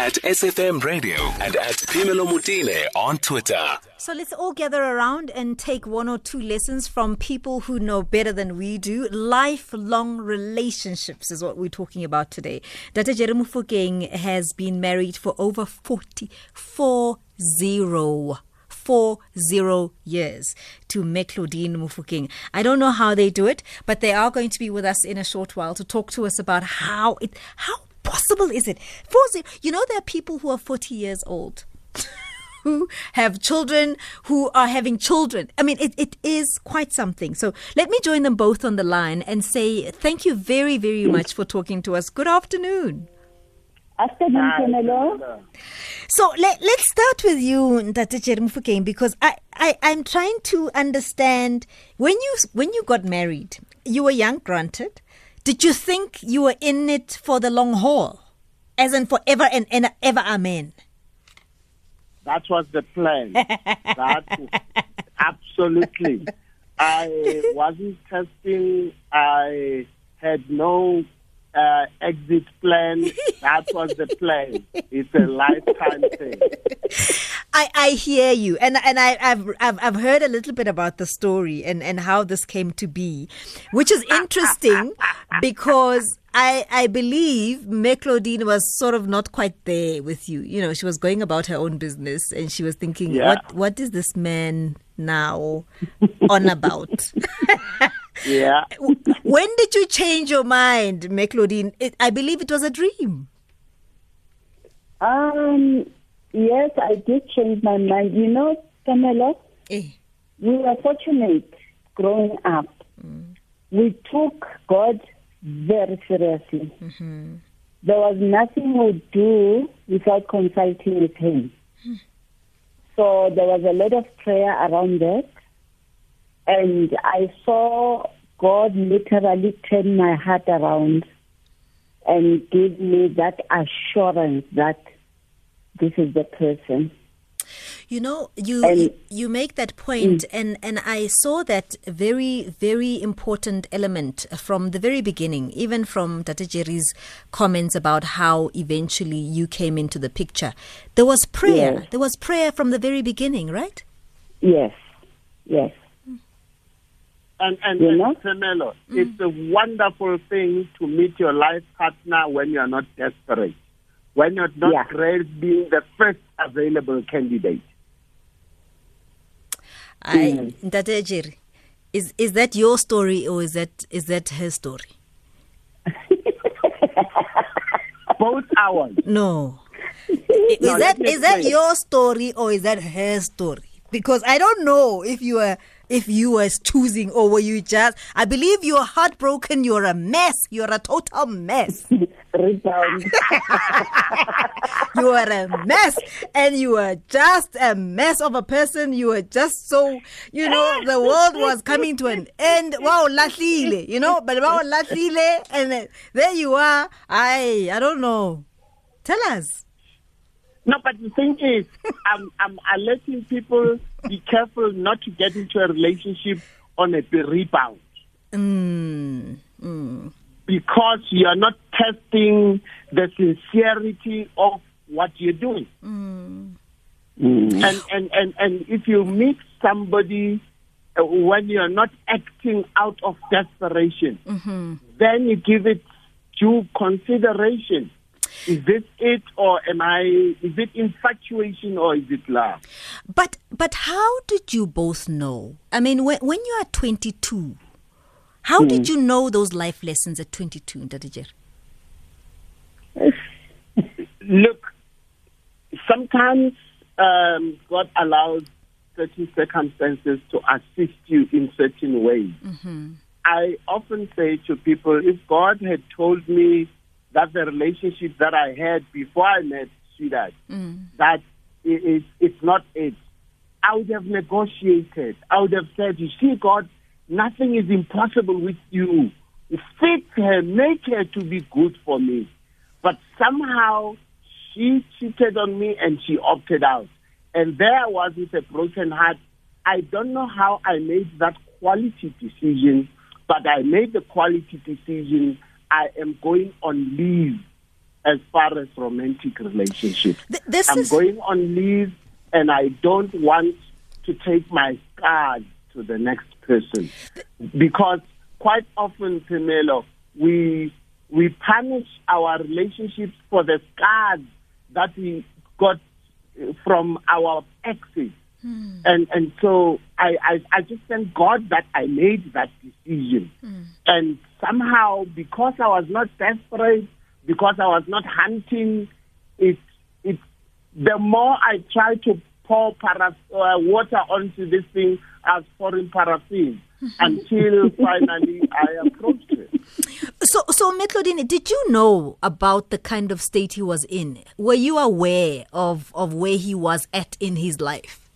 at SAFM Radio and at Phemelo Motene on Twitter. So let's all gather around and take one or two lessons from people who know better than we do. Lifelong relationships is what we're talking about today. Dr. Jerry Mofokeng has been married for over 44 zero four zero years to Meclodine Mofokeng. I don't know how they do it, but they are going to be with us in a short while to talk to us about how it how possible is it? Four zero, you know there are people who are forty years old. who have children, who are having children. I mean, it, it is quite something. So let me join them both on the line and say thank you very, very much for talking to us. Good afternoon. Afternoon, Phemelo. So let, let's start with you, Ntate Mofokeng, because I, I, I'm trying to understand when you when you got married, you were young, granted. Did you think you were in it for the long haul? As in forever and, and ever, amen. That was the plan. that absolutely. I wasn't testing. I had no uh, exit plan. That was the plan. It's a lifetime thing. I, I hear you, and and I, have I've I've heard a little bit about the story and, and how this came to be, which is interesting because I I believe Claudine was sort of not quite there with you. You know, she was going about her own business, and she was thinking, Yeah. what what is this man now on about? Yeah. when did you change your mind, Claudine? I believe it was a dream. Um, yes, I did change my mind. You know, Phemelo, Eh. we were fortunate growing up. Mm. We took God very seriously. Mm-hmm. There was nothing we would do without consulting with Him. Hmm. So there was a lot of prayer around that. And I saw God literally turn my heart around and give me that assurance that this is the person. You know, you And- you, you make that point, mm. and and I saw that very very important element from the very beginning, even from Tata Jerry's comments about how eventually you came into the picture. There was prayer. Yes. There was prayer from the very beginning, right? Yes, yes. Mm. And and, You and know? Phemelo, mm. it's a wonderful thing to meet your life partner when you're not desperate, when you're not Yeah. grabbing the first available candidate. I hmm. Tata Jerry, is is that your story or is that is that her story? Both ours. No. Is No, that let that your story or is that her story? Because I don't know if you were if you were choosing or were you just I believe you're heartbroken, you're a mess, you're a total mess. Rebound. you are a mess and you were just a mess of a person. You were just so you know, the world was coming to an end. Wow, lahlile, you know, but wow lahlile and then there you are. I I don't know. Tell us. No, but the thing is, I'm, I'm alerting people be careful not to get into a relationship on a rebound Mm, mm. Because you are not testing the sincerity of what you're doing. Mm. And, and, and, and if you meet somebody uh, when you're not acting out of desperation, Mm-hmm. then you give it due consideration. Is this it, or am I? Is it infatuation, or is it love? But but how did you both know? I mean, when when you are 22, how did hmm. you know those life lessons at 22, Ntate Jerry? Look, sometimes um, God allows certain circumstances to assist you in certain ways. Mm-hmm. I often say to people, if God had told me that the relationship that I had before I met Sweetheart, mm. that i- is it's not it, I would have negotiated. I would have said, you see, God, nothing is impossible with you. Fit her, make her to be good for me. But somehow she cheated on me and she opted out. And there I was with a broken heart. I don't know how I made that quality decision, but I made the quality decision. I am going on leave as far as romantic relationships. Th- this I'm is going on leave and I don't want to take my scars to the next person. Because quite often, Phemelo, we we punish our relationships for the scars that we got from our exes. And and so I, I I just thank God that I made that decision. And somehow because I was not desperate, because I was not hunting, it it the more I try to pour paraf- uh, water onto this thing, I foreign pouring paraffin until finally I approached her. so so Me Claudine, did you know about the kind of state he was in? Were you aware of of where he was at in his life?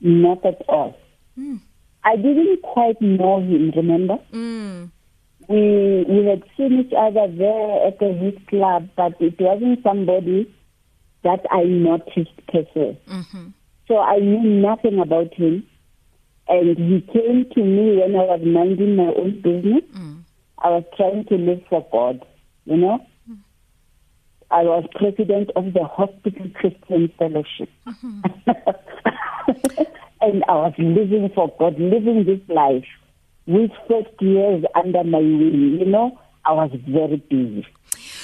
Not at all. Hmm. I didn't quite know him, remember? Hmm. We we had seen each other there at the youth club, but it wasn't somebody that I noticed per se. Mm-hmm. So I knew nothing about him. And he came to me when I was minding my own business. Mm. I was trying to live for God, you know? I was president of the Hospital Christian Fellowship. Mm-hmm. and I was living for God, living this life with first years under my wing. You know, I was very busy.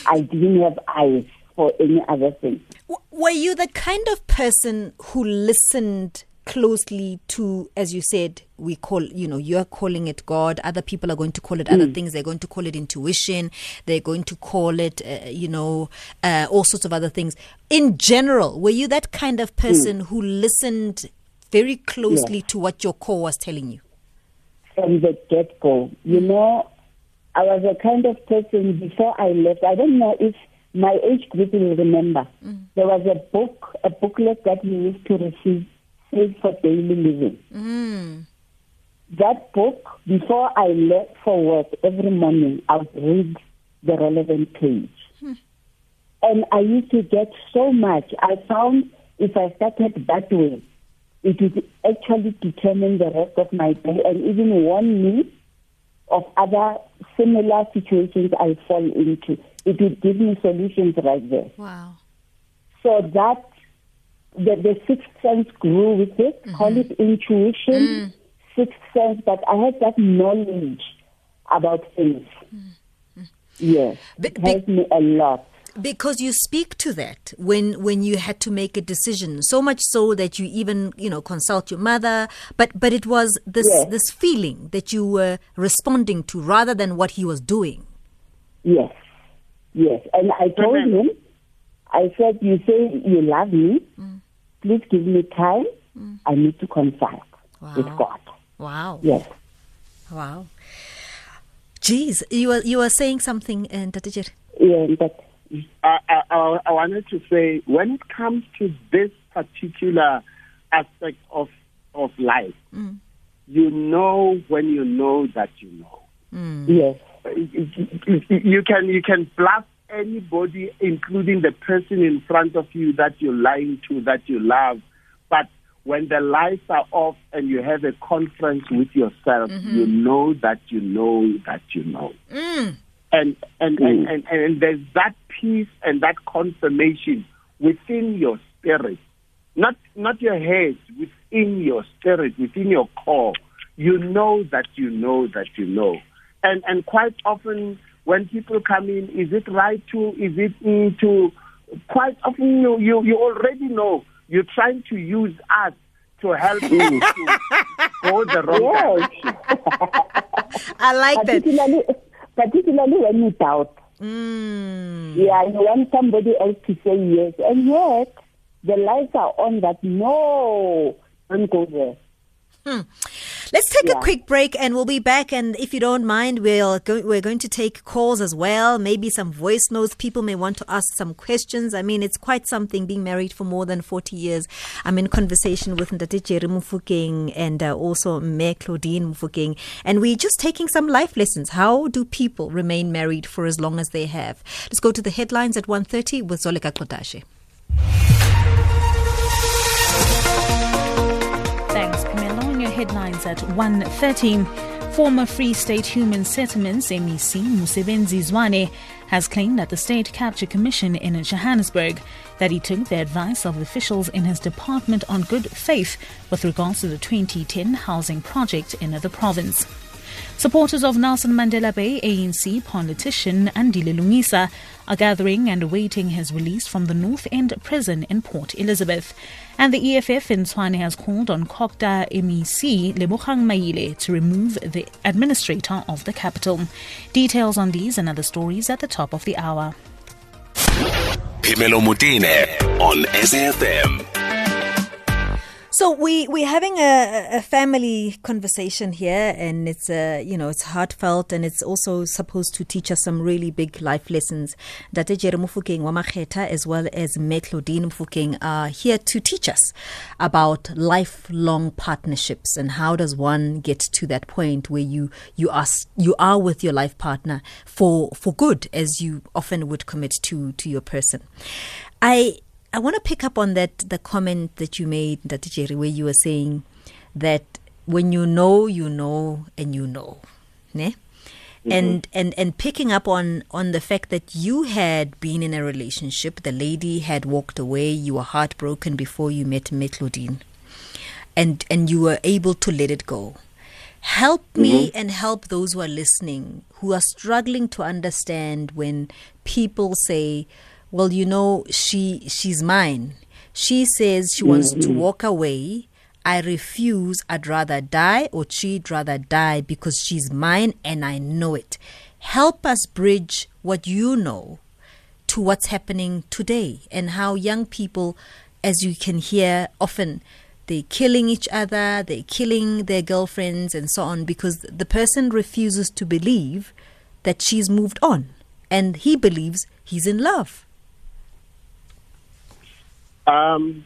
I didn't have eyes for any other thing. W- were you the kind of person who listened closely to as you said we call you know you're calling it god. Other people are going to call it other things. They're going to call it intuition. They're going to call it uh, you know uh, all sorts of other things. In general were you that kind of person who listened very closely to what your core was telling you? From the get go. You know, I was a kind of person before I left. I don't know if my age group will remember. There was a book, a booklet that we used to receive, For Daily Living. Hmm. That book, before I left for work every morning, I would read the relevant page. Hmm. And I used to get so much. I found if I started that way, it would actually determine the rest of my day and even warn me of other similar situations I fall into. It would give me solutions right there. wow So that the, the sixth sense grew with it. Mm-hmm. Call it intuition, mm. sixth sense. But I had that knowledge about things. Mm-hmm. Yes, But- it helped me a lot. because you speak to that when when you had to make a decision so much so that you even you know consult your mother but but it was this Yes. this feeling that you were responding to rather than what he was doing Yes, yes. And I told Amen. him, I said, "You say you love me. Mm. Please give me time. Mm. I need to consult with God." wow Yes. wow Jeez, you were you were saying something, uh, Tatijer. Yeah, but I, I, I I wanted to say when it comes to this particular aspect of of life, mm. you know when you know that you know. Mm. yes, You can you can bluff anybody, including the person in front of you that you're lying to, that you love, but when the lights are off and you have a conference with yourself, mm-hmm. you know that you know that you know. Mm. and and, and, mm. and and there's that peace and that confirmation within your spirit, not not your head, within your spirit, within your core. You know that you know that you know, and and quite often when people come in, is it right to? Is it mm, to? Quite often you you you already know. You're trying to use us to help you to go the wrong yes. I like that. particularly, particularly when you doubt. Mm. Yeah, you want somebody else to say yes, and yet the lights are on. That no, don't go there. Let's take a quick break and we'll be back. And if you don't mind, we'll go, we're going to take calls as well. Maybe some voice notes. People may want to ask some questions. I mean, it's quite something being married for more than 40 years. I'm in conversation with Ntate Jerry Mofokeng and uh, also Me Claudine Mofokeng. And we're just taking some life lessons. How do people remain married for as long as they have? Let's go to the headlines at 1.30 with Zolika Kotashe. Headlines at 1.13, former Free State Human Settlements, MEC Mosebenzi Zwane, has claimed at the State Capture Commission in Johannesburg that he took the advice of officials in his department on good faith with regards to the 2010 housing project in the province. Supporters of Nelson Mandela Bay ANC politician Andile Lungisa are gathering and awaiting his release from the North End prison in Port Elizabeth. And the EFF in Tshwane has called on COGTA MEC Lebogang Maile to remove the administrator of the capital. Details on these and other stories at the top of the hour. Phemelo Motene on SAFM. So we we're having a, a family conversation here, and it's uh, you know it's heartfelt, and it's also supposed to teach us some really big life lessons. Date Mofokeng Wamaketa as well as Metlodine Mofokeng are here to teach us about lifelong partnerships and how does one get to that point where you you are you are with your life partner for for good, as you often would commit to to your person. I I want to pick up on that the comment that you made, that Jerry, where you were saying that when you know, you know, and you know, ne? Mm-hmm. and and and picking up on on the fact that you had been in a relationship, the lady had walked away, you were heartbroken before you met Me Claudine, and and you were able to let it go. Help mm-hmm. me and help those who are listening who are struggling to understand when people say well, you know, she she's mine. She says she wants mm-hmm. to walk away. I refuse. I'd rather die, or she'd rather die because she's mine and I know it. Help us bridge what you know to what's happening today and how young people, as you can hear, often they're killing each other, they're killing their girlfriends, and so on because the person refuses to believe that she's moved on and he believes he's in love. Um,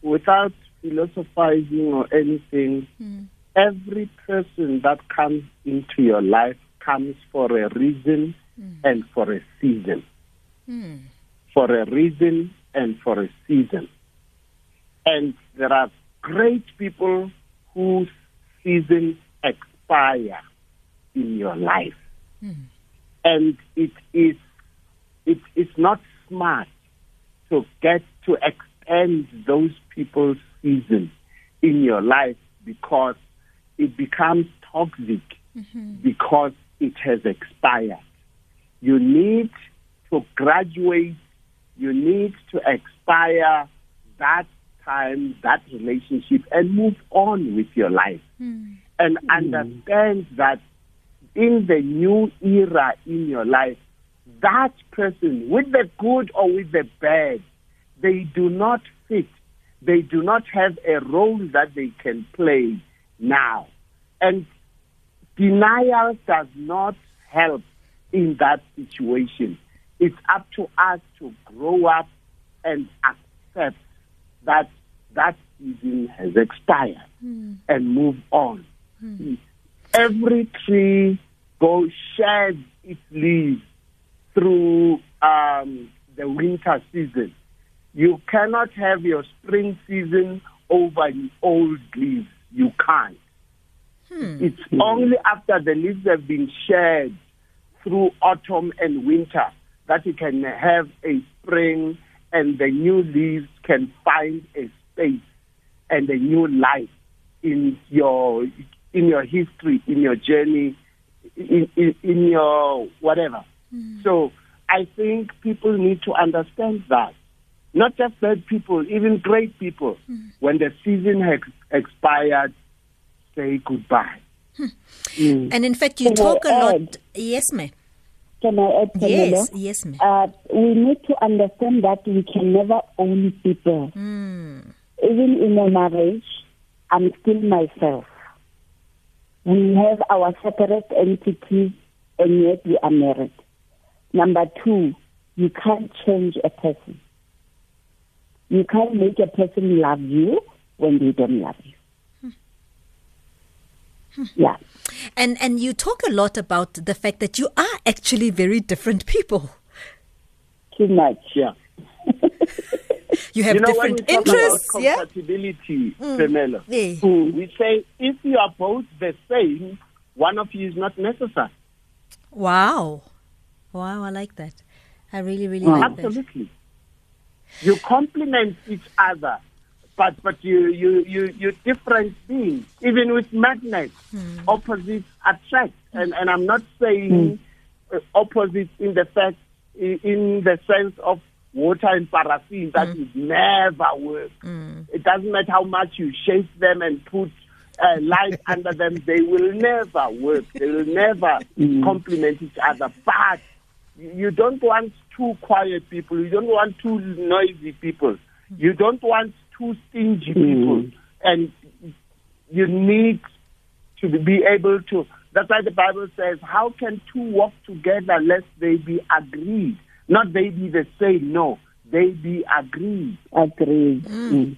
without philosophizing or anything, mm. every person that comes into your life comes for a reason mm. and for a season. Mm. For a reason and for a season. And there are great people whose seasons expire in your life. And it is it is not smart get to extend those people's season in your life because it becomes toxic mm-hmm. because it has expired. You need to graduate, you need to expire that time, that relationship, and move on with your life. Mm. And mm. understand that in the new era in your life, that person, with the good or with the bad, they do not fit. They do not have a role that they can play now. And denial does not help in that situation. It's up to us to grow up and accept that that season has expired mm. and move on. Mm. Every tree goes sheds its leaves through um, the winter season. You cannot have your spring season over the old leaves. You can't. Hmm. It's only after the leaves have been shed through autumn and winter that you can have a spring and the new leaves can find a space and a new life in your in your history, in your journey, in, in, in your whatever. Mm. So I think people need to understand that. Not just bad people, even great people. Mm. When the season has expired, say goodbye. Hmm. Mm. And in fact, you Can talk I a add? lot. Yes, ma'am. Can I add, Yes, yes, ma'am. Uh, we need to understand that we can never own people. Mm. Even in a marriage, I'm still myself. We have our separate entities, and yet we are married. Number two, you can't change a person. You can't make a person love you when they don't love you. Yeah. And and you talk a lot about the fact that you are actually very different people. Too much, yeah. you have you know, different interests, yeah. Compatibility, mm. Yeah. Mm. We say if you are both the same, one of you is not necessary. Wow. Wow, I like that. I really, really like that. Absolutely. You complement each other, but but you you you you different beings. Even with magnets, hmm. opposites attract. And and I'm not saying hmm. uh, opposites in the fact in the sense of water and paraffin that hmm. would never work. It doesn't matter how much you shape them and put uh, light under them; they will never work. They will never complement each other. But you don't want two quiet people. You don't want two noisy people. You don't want two stingy people. And you need to be able to. That's why the Bible says, "How can two walk together lest they be agreed? Not they be the same. No, they be agreed." Agreed. Mm.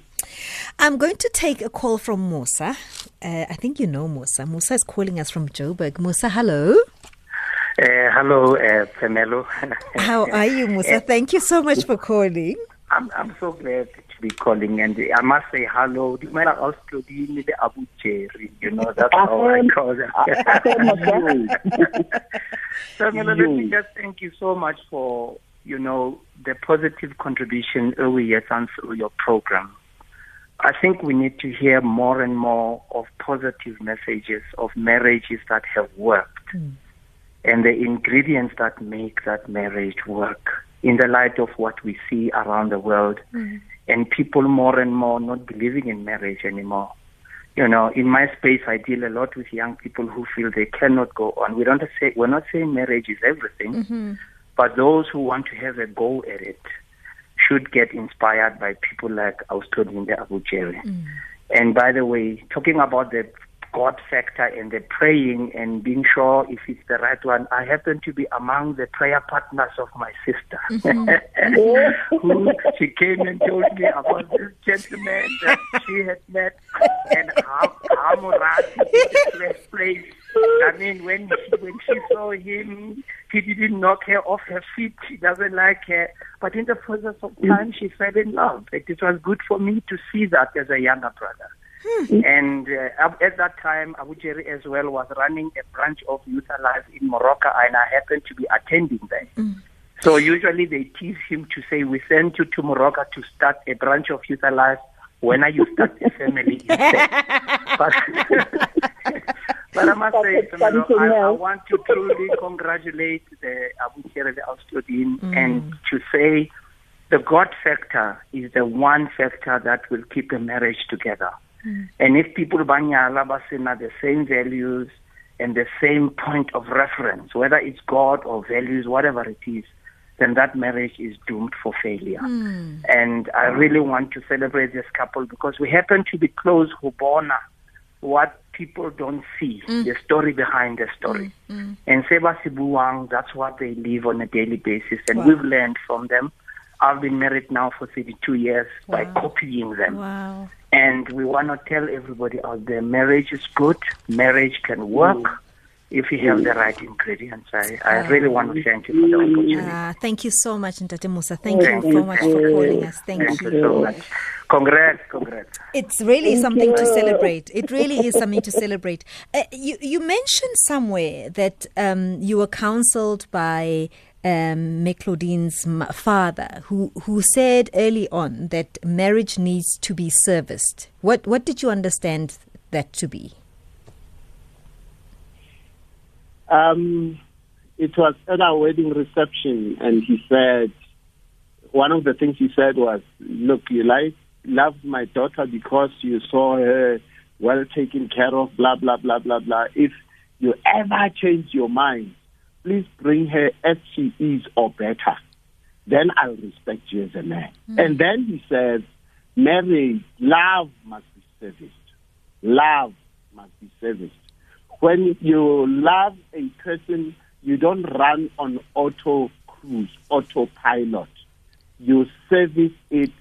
I'm going to take a call from Musa. Uh, I think you know Musa. Musa is calling us from Joburg. Musa, hello. Uh, hello, uh, Phemelo. How are you, Musa? Thank you so much for calling. I'm, I'm so glad to be calling, and I must say hello. Dumela Australian the Abu Jerry. You know that's how I Ahem. call them. Ahem, Phemelo, let me just thank you so much for you know the positive contribution early years on through your program. I think we need to hear more and more of positive messages of marriages that have worked and the ingredients that make that marriage work in the light of what we see around the world mm-hmm. and people more and more not believing in marriage anymore. You know, in my space, I deal a lot with young people who feel they cannot go on. We don't say we're not saying marriage is everything, mm-hmm. but those who want to have a go at it should get inspired by people like Austodinde Abucheri. Mm-hmm. And by the way, talking about the God factor and the praying and being sure if it's the right one, I happen to be among the prayer partners of my sister. Mm-hmm. Who she came and told me about this gentleman that she had met and how how Murati in place. I mean, when she, when she saw him, he didn't knock her off her feet. She doesn't like her. But in the process of time, she fell in love. It was good for me to see that as a younger brother. Hmm. And uh, at that time, Abu Jerry as well was running a branch of Youth Alive in Morocco, and I happened to be attending there. Hmm. So usually they tease him to say, "We sent you to Morocco to start a branch of Youth Alive. When are you start a family?" instead?" but, but I must say, Phemelo, to I, I want to truly congratulate the Abu Jerry Austodin hmm. and to say the God factor is the one factor that will keep a marriage together. Hmm. And if people banyala basina the same values and the same point of reference, whether it's God or values, whatever it is, then that marriage is doomed for failure. Hmm. And I really want to celebrate this couple because we happen to be close, Hubona, what people don't see, hmm. the story behind the story. And Seba Sibuang, that's what they live on a daily basis. And we've learned from them. I've been married now for 32 years by copying them. Wow. And we want to tell everybody out there marriage is good, marriage can work if you have the right ingredients. I, I really want to thank you for the opportunity. Uh, thank you so much, Ntate Musa. Thank Thank you you. so much for calling us. Thank Thank you. you so much. Congrats, congrats. It's really Thank something to celebrate. It really is something to celebrate. Uh, you you mentioned somewhere that um, you were counseled by um, father, who who said early on that marriage needs to be serviced. What what did you understand that to be? Um, it was at our wedding reception, and he said, one of the things he said was, "Look, you like loved my daughter because you saw her well taken care of, blah blah blah blah blah. If you ever change your mind, please bring her as she is or better. Then I'll respect you as a man." Hmm. And then he says, "Marriage, love must be serviced. Love must be serviced." when you love a person, you don't run on auto cruise, autopilot. You service it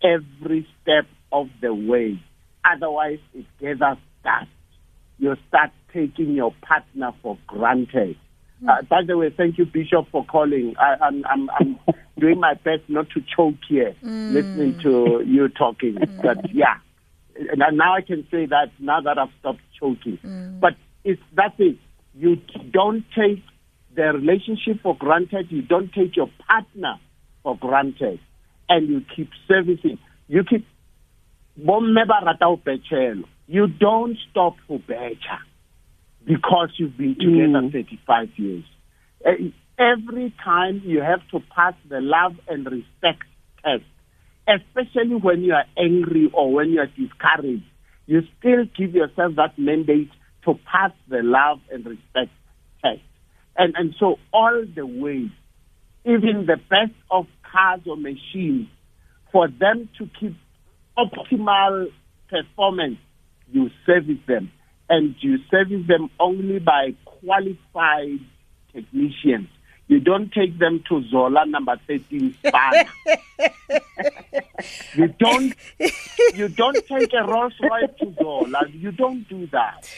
every step of the way. Otherwise, it gathers dust. You start taking your partner for granted. Uh, by the way, thank you, Bishop, for calling. I, I'm, I'm, I'm doing my best not to choke here, mm. listening to you talking. Mm. But yeah, and now I can say that now that I've stopped choking. Mm. But it's that's it. You don't take the relationship for granted. You don't take your partner for granted, and you keep servicing. You keep. You don't stop for better because you've been together mm. 35 years. Every time you have to pass the love and respect test, especially when you are angry or when you are discouraged, you still give yourself that mandate to pass the love and respect test. And, and so all the way, even the best of cars or machines, for them to keep optimal performance, you service them. And you service them only by qualified technicians. You don't take them to Zola number 13 spa. you don't you don't take a Rolls Royce to Zola. You don't do that.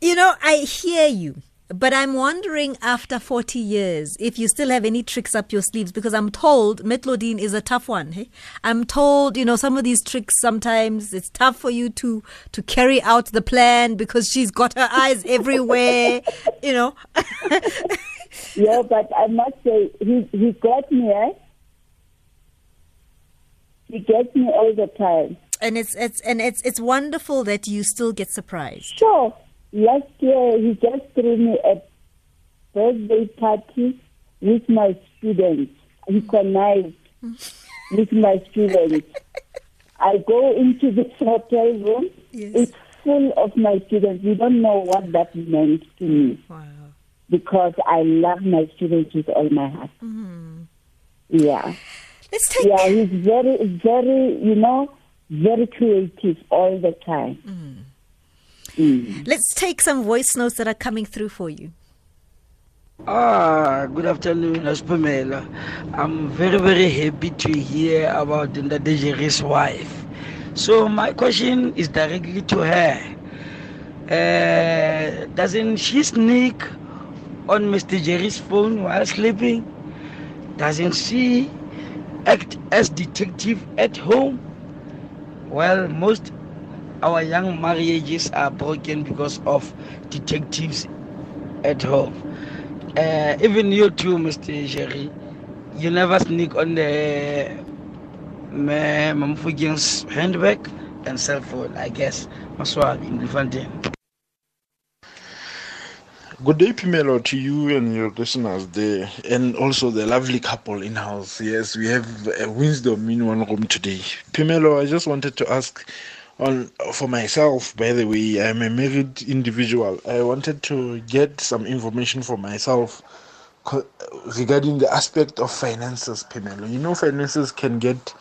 You know, I hear you. But I'm wondering after 40 years if you still have any tricks up your sleeves because I'm told Me Claudine is a tough one. Hey? I'm told, you know, some of these tricks sometimes it's tough for you to to carry out the plan because she's got her eyes everywhere, you know. yeah, but I must say he he got me, eh? He gets me all the time. And it's it's and it's it's wonderful that you still get surprised. Sure last year he just threw me a birthday party with my students. He connived with my students. I go into this hotel room. Yes. It's full of my students. You don't know what that meant to me. Wow. Because I love my students with all my heart. Mm-hmm. Yeah. Let's take. Yeah, he's very, very, you know, very creative all the time. Mm. Mm. Let's take some voice notes that are coming through for you. Ah, good afternoon, Aspamela. I'm very, very happy to hear about Ntate Jerry's wife. So my question is directly to her. Uh, doesn't she sneak on Mr. Jerry's phone while sleeping? Doesn't she act as detective at home? Well, most our young marriages are broken because of detectives at home. Uh, even you too, Mr. Jerry, you never sneak on the Mamfugian's handbag and cell phone, I guess. Maswab in Bloemfontein. Good day, Phemelo, to you and your listeners there, and also the lovely couple in house. Yes, we have a wisdom in one room today. Phemelo, I just wanted to ask on for myself by the way i'm a married individual i wanted to get some information for myself regarding the aspect of finances Phemelo. you know finances can get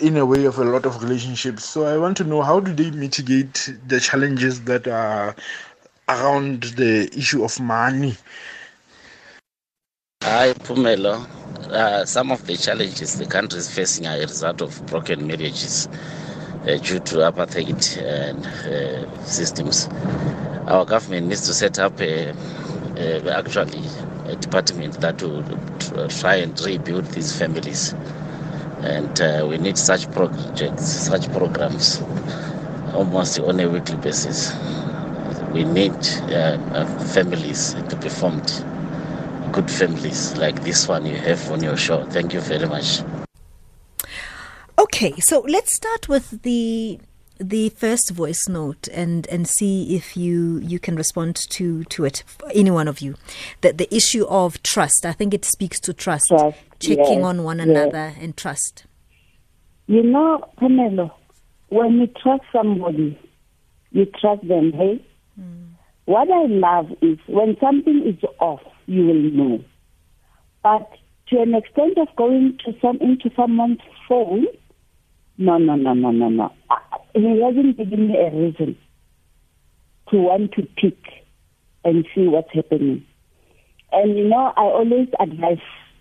in a way of a lot of relationships so i want to know how do they mitigate the challenges that are around the issue of money Hi, Phemelo. Uh, some of the challenges the country is facing are a result of broken marriages uh, due to apartheid and uh, systems. Our government needs to set up a, a, actually a department that will try and rebuild these families. And uh, we need such projects, such programs almost on a weekly basis. We need uh, uh, families to be formed, good families like this one you have on your show. Thank you very much. Okay, so let's start with the the first voice note and and see if you you can respond to to it any one of you. The the issue of trust. I think it speaks to trust, trust checking yes, on one yes. another and trust. You know Phemelo, when you trust somebody you trust them hey? Mm. what i love is when something is off you will know. But to an extent of going to some into someone's phone no, no, no, no, no, no. He hasn't given me a reason to want to pick and see what's happening. And you know, I always advise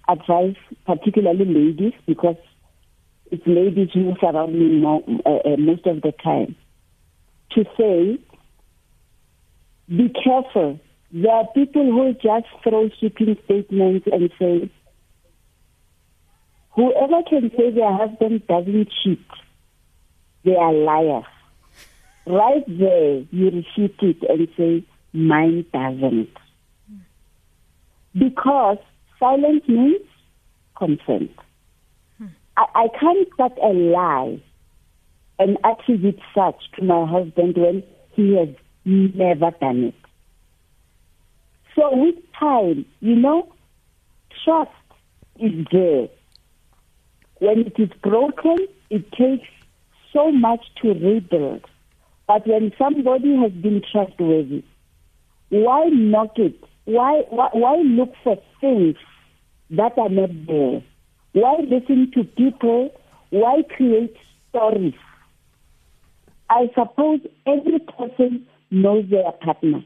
advise particularly ladies because it's ladies who surround me more, uh, uh, most of the time to say, be careful. There are people who just throw sweeping statements and say, Whoever can say their husband doesn't cheat, they are liars. Right there, you refute it and say, mine doesn't. because silence means consent. I, I can't start a lie and attribute such to my husband when he has never done it. So with time, you know, trust is there. When it is broken, it takes so much to rebuild. But when somebody has been trustworthy, why knock it? Why, why, why look for things that are not there? Why listen to people? Why create stories? I suppose every person knows their partner.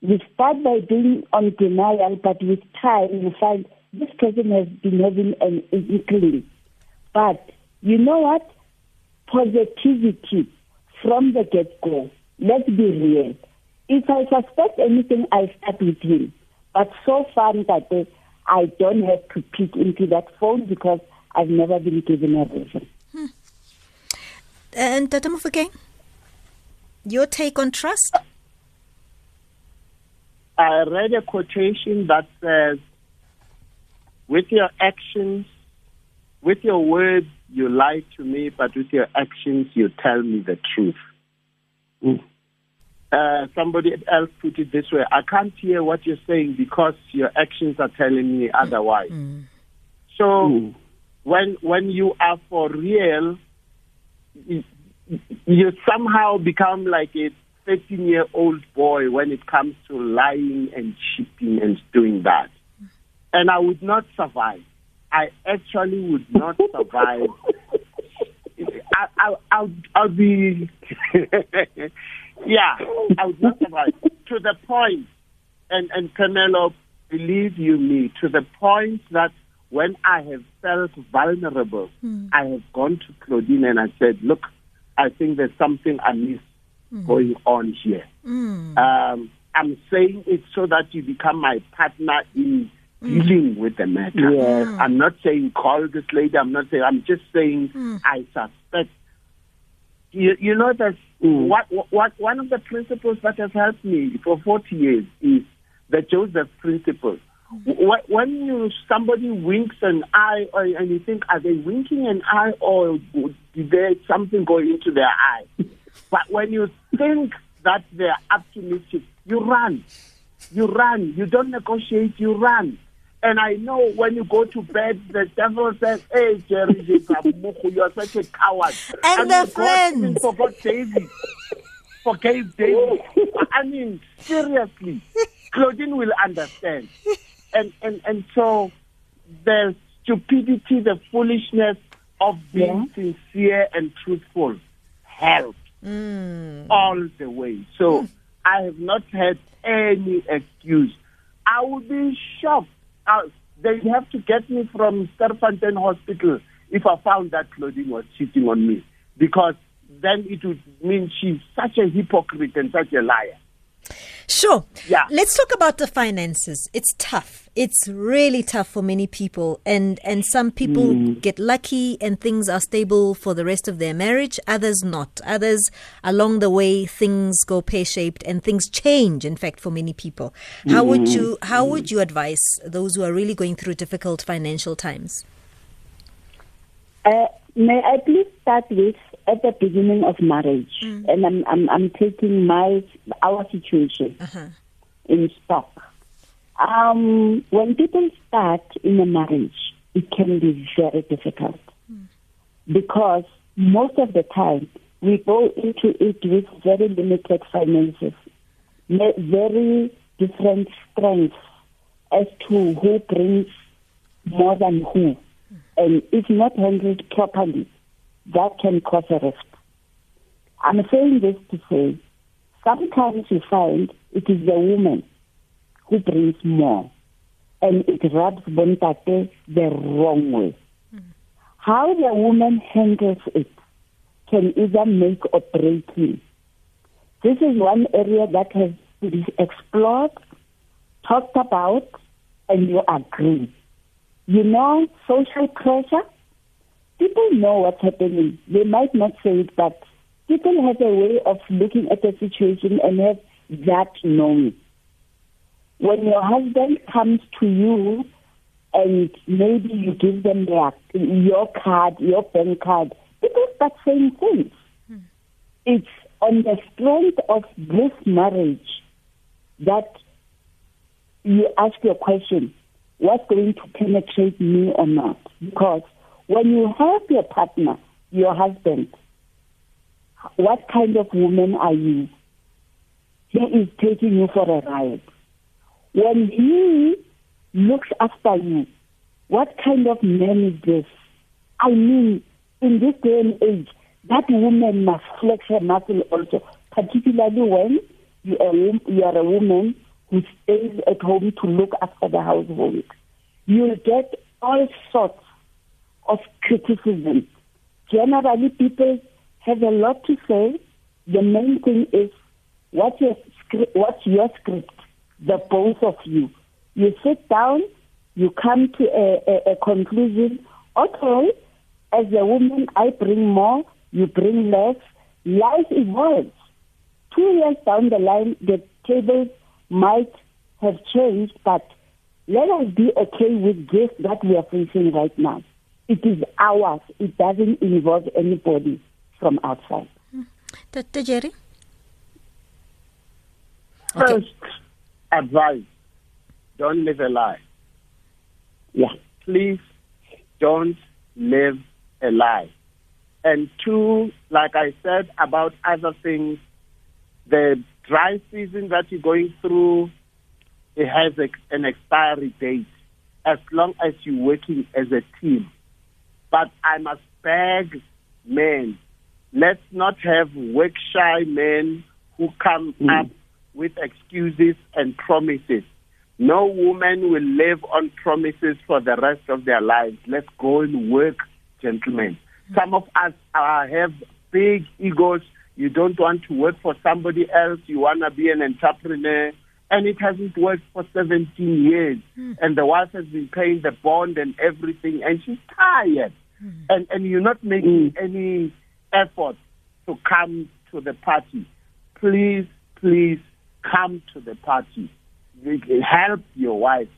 You start by being on denial, but with time you find this person has been having an inkling. But you know what? Positivity from the get go. Let's be real. If I suspect anything, I start with him. But so far, that day, I don't have to peek into that phone because I've never been given a reason. Hmm. And Tata Mofokeng, your take on trust? I read a quotation that says, with your actions, with your words, you lie to me, but with your actions, you tell me the truth. Mm. Uh, somebody else put it this way I can't hear what you're saying because your actions are telling me otherwise. Mm. So, mm. when, when you are for real, you somehow become like a 13 year old boy when it comes to lying and cheating and doing that. And I would not survive. I actually would not survive. I, I, I'll, I'll be, yeah, I would not survive. to the point, and, and Phemelo, believe you me, to the point that when I have felt vulnerable, mm. I have gone to Claudine and I said, look, I think there's something amiss mm. going on here. Mm. Um, I'm saying it so that you become my partner in dealing with the matter. Yes. I'm not saying call this lady. I'm not saying. I'm just saying mm. I suspect. You, you know that mm. what what one of the principles that has helped me for 40 years is the Joseph principle. When you somebody winks an eye, or, and you think, are they winking an eye, or did there something go into their eye? but when you think that they're mischief, you run. You run. You don't negotiate. You run. And I know when you go to bed, the devil says, Hey, Jerry, you are such a coward. And, and the friends. forgot David. Forgave David. I mean, seriously, Claudine will understand. And, and, and so the stupidity, the foolishness of being yeah. sincere and truthful helps mm. all the way. So mm. I have not had any excuse. I would be shocked uh, they have to get me from Sterkfontein Hospital if I found that Claudine was cheating on me, because then it would mean she's such a hypocrite and such a liar. Sure. Yeah. Let's talk about the finances. It's tough. It's really tough for many people and and some people mm. get lucky and things are stable for the rest of their marriage, others not. Others along the way things go pear-shaped and things change in fact for many people. How mm. would you how would you advise those who are really going through difficult financial times? Uh, may I please start with at the beginning of marriage, mm. and I'm, I'm, I'm taking my our situation uh-huh. in stock. Um, when people start in a marriage, it can be very difficult mm. because most of the time we go into it with very limited finances, very different strengths as to who brings more than who, mm. and if not handled properly that can cause a rift. I'm saying this to say sometimes you find it is the woman who brings more and it rubs Bontate the wrong way. Mm. How the woman handles it can either make or break you. This is one area that has to be explored, talked about, and you agree. You know, social pressure people know what's happening. They might not say it, but people have a way of looking at the situation and have that knowing. when your husband comes to you and maybe you give them their your card, your bank card, because that same thing. Hmm. It's on the strength of this marriage that you ask your question, what's going to penetrate me or not? Because when you have your partner, your husband, what kind of woman are you? He is taking you for a ride. When he looks after you, what kind of man is this? I mean, in this day and age, that woman must flex her muscle also, particularly when you are, you are a woman who stays at home to look after the household. You'll get all sorts of criticism. Generally, people have a lot to say. The main thing is what's your, what's your script, the both of you. You sit down, you come to a, a, a conclusion. Okay, as a woman, I bring more, you bring less. Life evolves. Two years down the line, the tables might have changed, but let us be okay with this that we are facing right now. It is ours. It doesn't involve anybody from outside. Dr. Jerry? Okay. First advice, don't live a lie. Yeah. Please don't live a lie. And two, like I said about other things, the dry season that you're going through, it has a, an expiry date as long as you're working as a team. But I must beg men, let's not have work shy men who come mm. up with excuses and promises. No woman will live on promises for the rest of their lives. Let's go and work, gentlemen. Mm. Some of us uh, have big egos you don't want to work for somebody else. You want to be an entrepreneur. And it hasn't worked for 17 years. Mm. And the wife has been paying the bond and everything. And she's tired. Mm. And, and you're not making mm. any effort to come to the party. Please, please come to the party. Help your wife.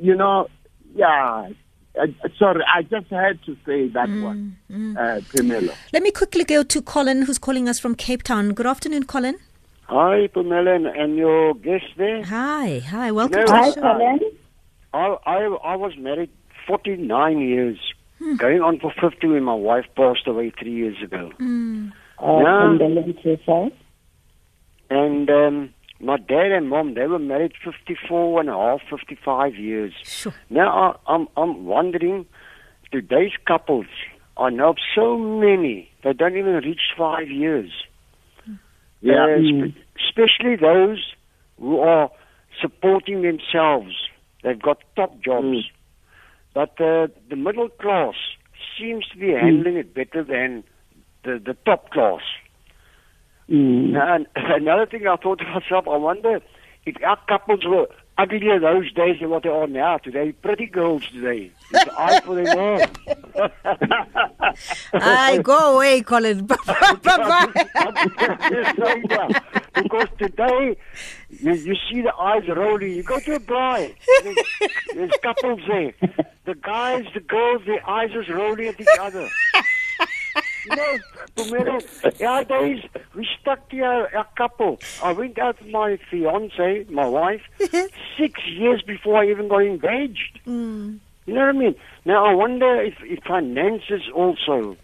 You know, yeah, uh, sorry, I just had to say that mm, one, mm. Uh, Phemelo. Let me quickly go to Colin, who's calling us from Cape Town. Good afternoon, Colin. Hi, Phemelo, and your guest there. Hi, hi, welcome you know, Hi, Colin. I, I, I was married 49 years, hmm. going on for 50 when my wife passed away three years ago. Mm. Uh, now, and um, my dad and mom, they were married 54 and a half, 55 years. Sure. Now, I, I'm, I'm wondering, today's couples, I know of so many, they don't even reach five years. Yeah. Mm. especially those who are supporting themselves. They've got top jobs. Mm. But uh, the middle class seems to be mm. handling it better than the, the top class. Mm. And another thing I thought to myself, I wonder if our couples were uglier those days than what they are now. Today, pretty girls today. It's eye for them all. I go away, Colin. Bye-bye. because today, you, you see the eyes rolling. You go to a bride. There's, there's couples there. The guys, the girls, their eyes are rolling at each other. No, nowadays we stuck to a, a couple. I went out with my fiance, my wife, six years before I even got engaged. Mm. You know what I mean? Now I wonder if, if finances also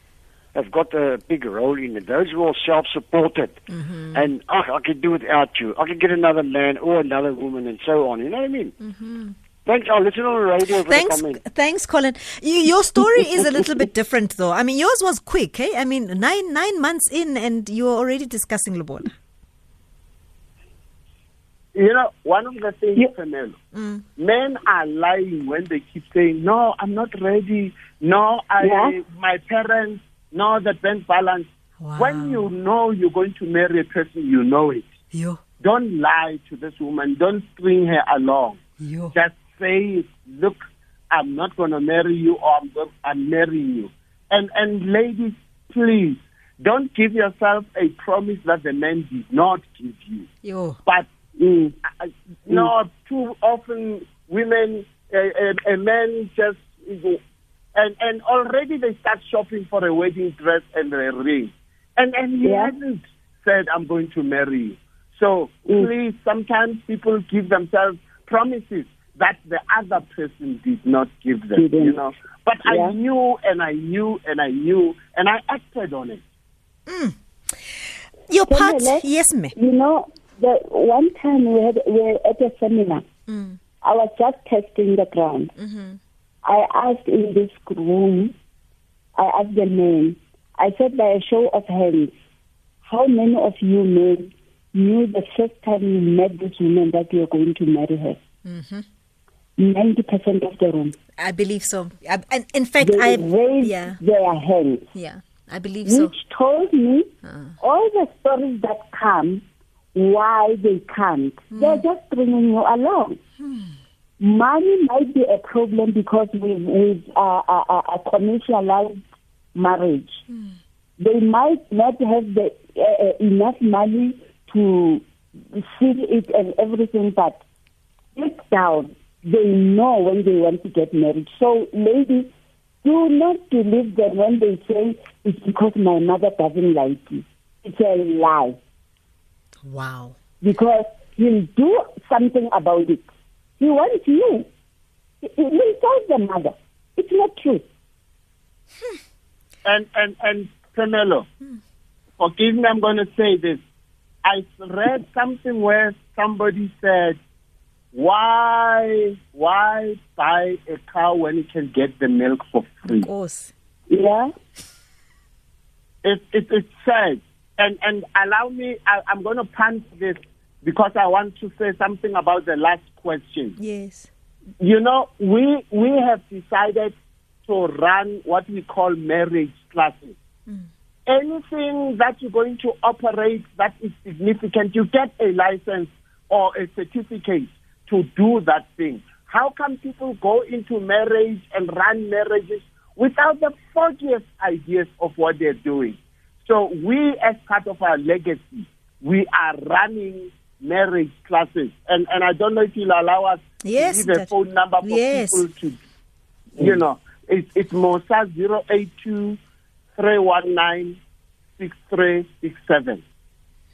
have got a big role in it. Those who are self-supported, mm-hmm. and oh, I can do without you. I can get another man or another woman, and so on. You know what I mean? Mm-hmm. Thanks. I'll listen on the radio for thanks, the. Thanks, Colin. You, your story is a little bit different, though. I mean, yours was quick, eh? I mean, nine nine months in, and you were already discussing Lobola. You know, one of the things, yeah. mm. men are lying when they keep saying, "No, I'm not ready. No, I, yeah. my parents, no, the bank balance." Wow. When you know you're going to marry a person, you know it. Yo. Don't lie to this woman. Don't string her along. Yo. Just say, look, I'm not going to marry you or I'm, go- I'm marrying you. And, and ladies, please, don't give yourself a promise that the man did not give you. Yo. But Mm. Uh, no, too often women, a, a, a man just, and and already they start shopping for a wedding dress and a ring, and and he Yeah. hasn't said I'm going to marry you. So Mm. please, sometimes people give themselves promises that the other person did not give them. Didn't. You know, but Yeah. I knew and I knew and I knew and I acted on it. Mm. Your part, Phemelo? yes, me. You know, the one time we had we were at a seminar. Mm. I was just testing the ground. Mm-hmm. I asked in this room, I asked the men, I said by a show of hands, how many of you men knew the first time you met this woman that you were going to marry her? Mm-hmm. 90% of the room. I believe so. I, and in fact, They I raised yeah their hands. yeah I believe so. which told me all the stories that come, why they can't. They're just bringing you along. Money might be a problem because we with uh, a, a, a commercialized marriage, they might not have the uh, uh, enough money to seal it and everything, but deep down, they know when they want to get married. So, ladies, do not believe them when they say it's because my mother doesn't like you. It's a lie Wow. because he'll do something about it. He wants you. He he will tell the mother. It's not true. And and and Phemelo, forgive me, I'm going to say this. I read something where somebody said, "Why why buy a car when you can get the milk for free?" Of course. Yeah? It it it's sad. And and allow me, I, I'm going to punt this because I want to say something about the last question. Yes. you know, we we have decided to run what we call marriage classes. Mm. Anything that you're going to operate that is significant, you get a license or a certificate to do that thing. How come people go into marriage and run marriages without the foggiest ideas of what they're doing? So we, as part of our legacy, we are running marriage classes, and and I don't know if you'll allow us Yes, to give a phone number for yes. people to, you know, it's it's Mosa zero eight two three one nine six three six seven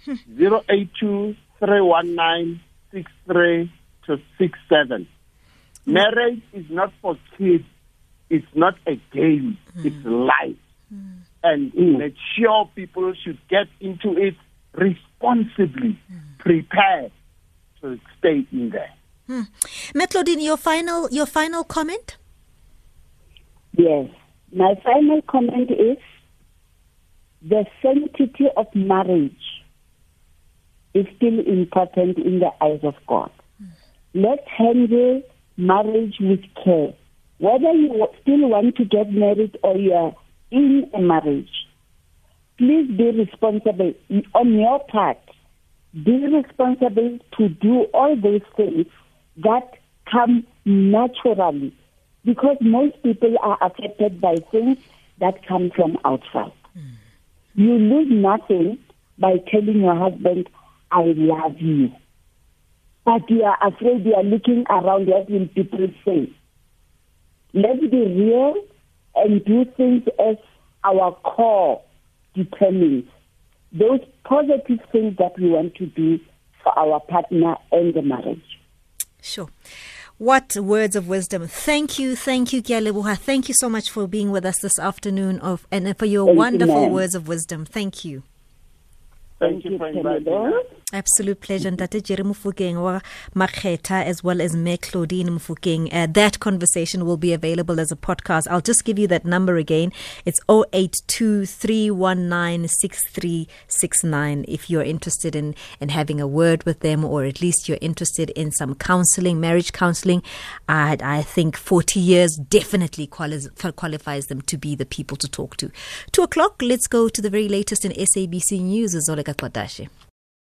zero eight two three one nine six three to six seven. Hmm. Marriage is not for kids. It's not a game. Hmm. It's life hmm. and mature people should get into it responsibly, prepared to stay in there. Me Claudine, your final your final comment? Yes. My final comment is the sanctity of marriage is still important in the eyes of God. Let's handle marriage with care. Whether you still want to get married or you are in a marriage, please be responsible on your part. Be responsible to do all those things that come naturally because most people are affected by things that come from outside. Hmm. You lose nothing by telling your husband, I love you. But you are afraid you are looking around, what will people say? Let's be real and do things as our core determines. Those positive things that we want to do for our partner and the marriage. Sure. What words of wisdom. Thank you, thank you, Kea leboha. Thank you so much for being with us this afternoon of and for your Thank wonderful ma'am. words of wisdom. Thank you. Thank, you for inviting us. Absolute pleasure. Ntate Jerry Mofokeng wa Makhetha as well as Me Claudine Mofokeng. Uh, that conversation will be available as a podcast. I'll just give you that number again. It's 0823196369 if you're interested in, in having a word with them or at least you're interested in some counseling, marriage counseling. I, I think 40 years definitely quali- qualifies them to be the people to talk to. Two o'clock, let's go to the very latest in SABC News. Zoleka Kwadashe.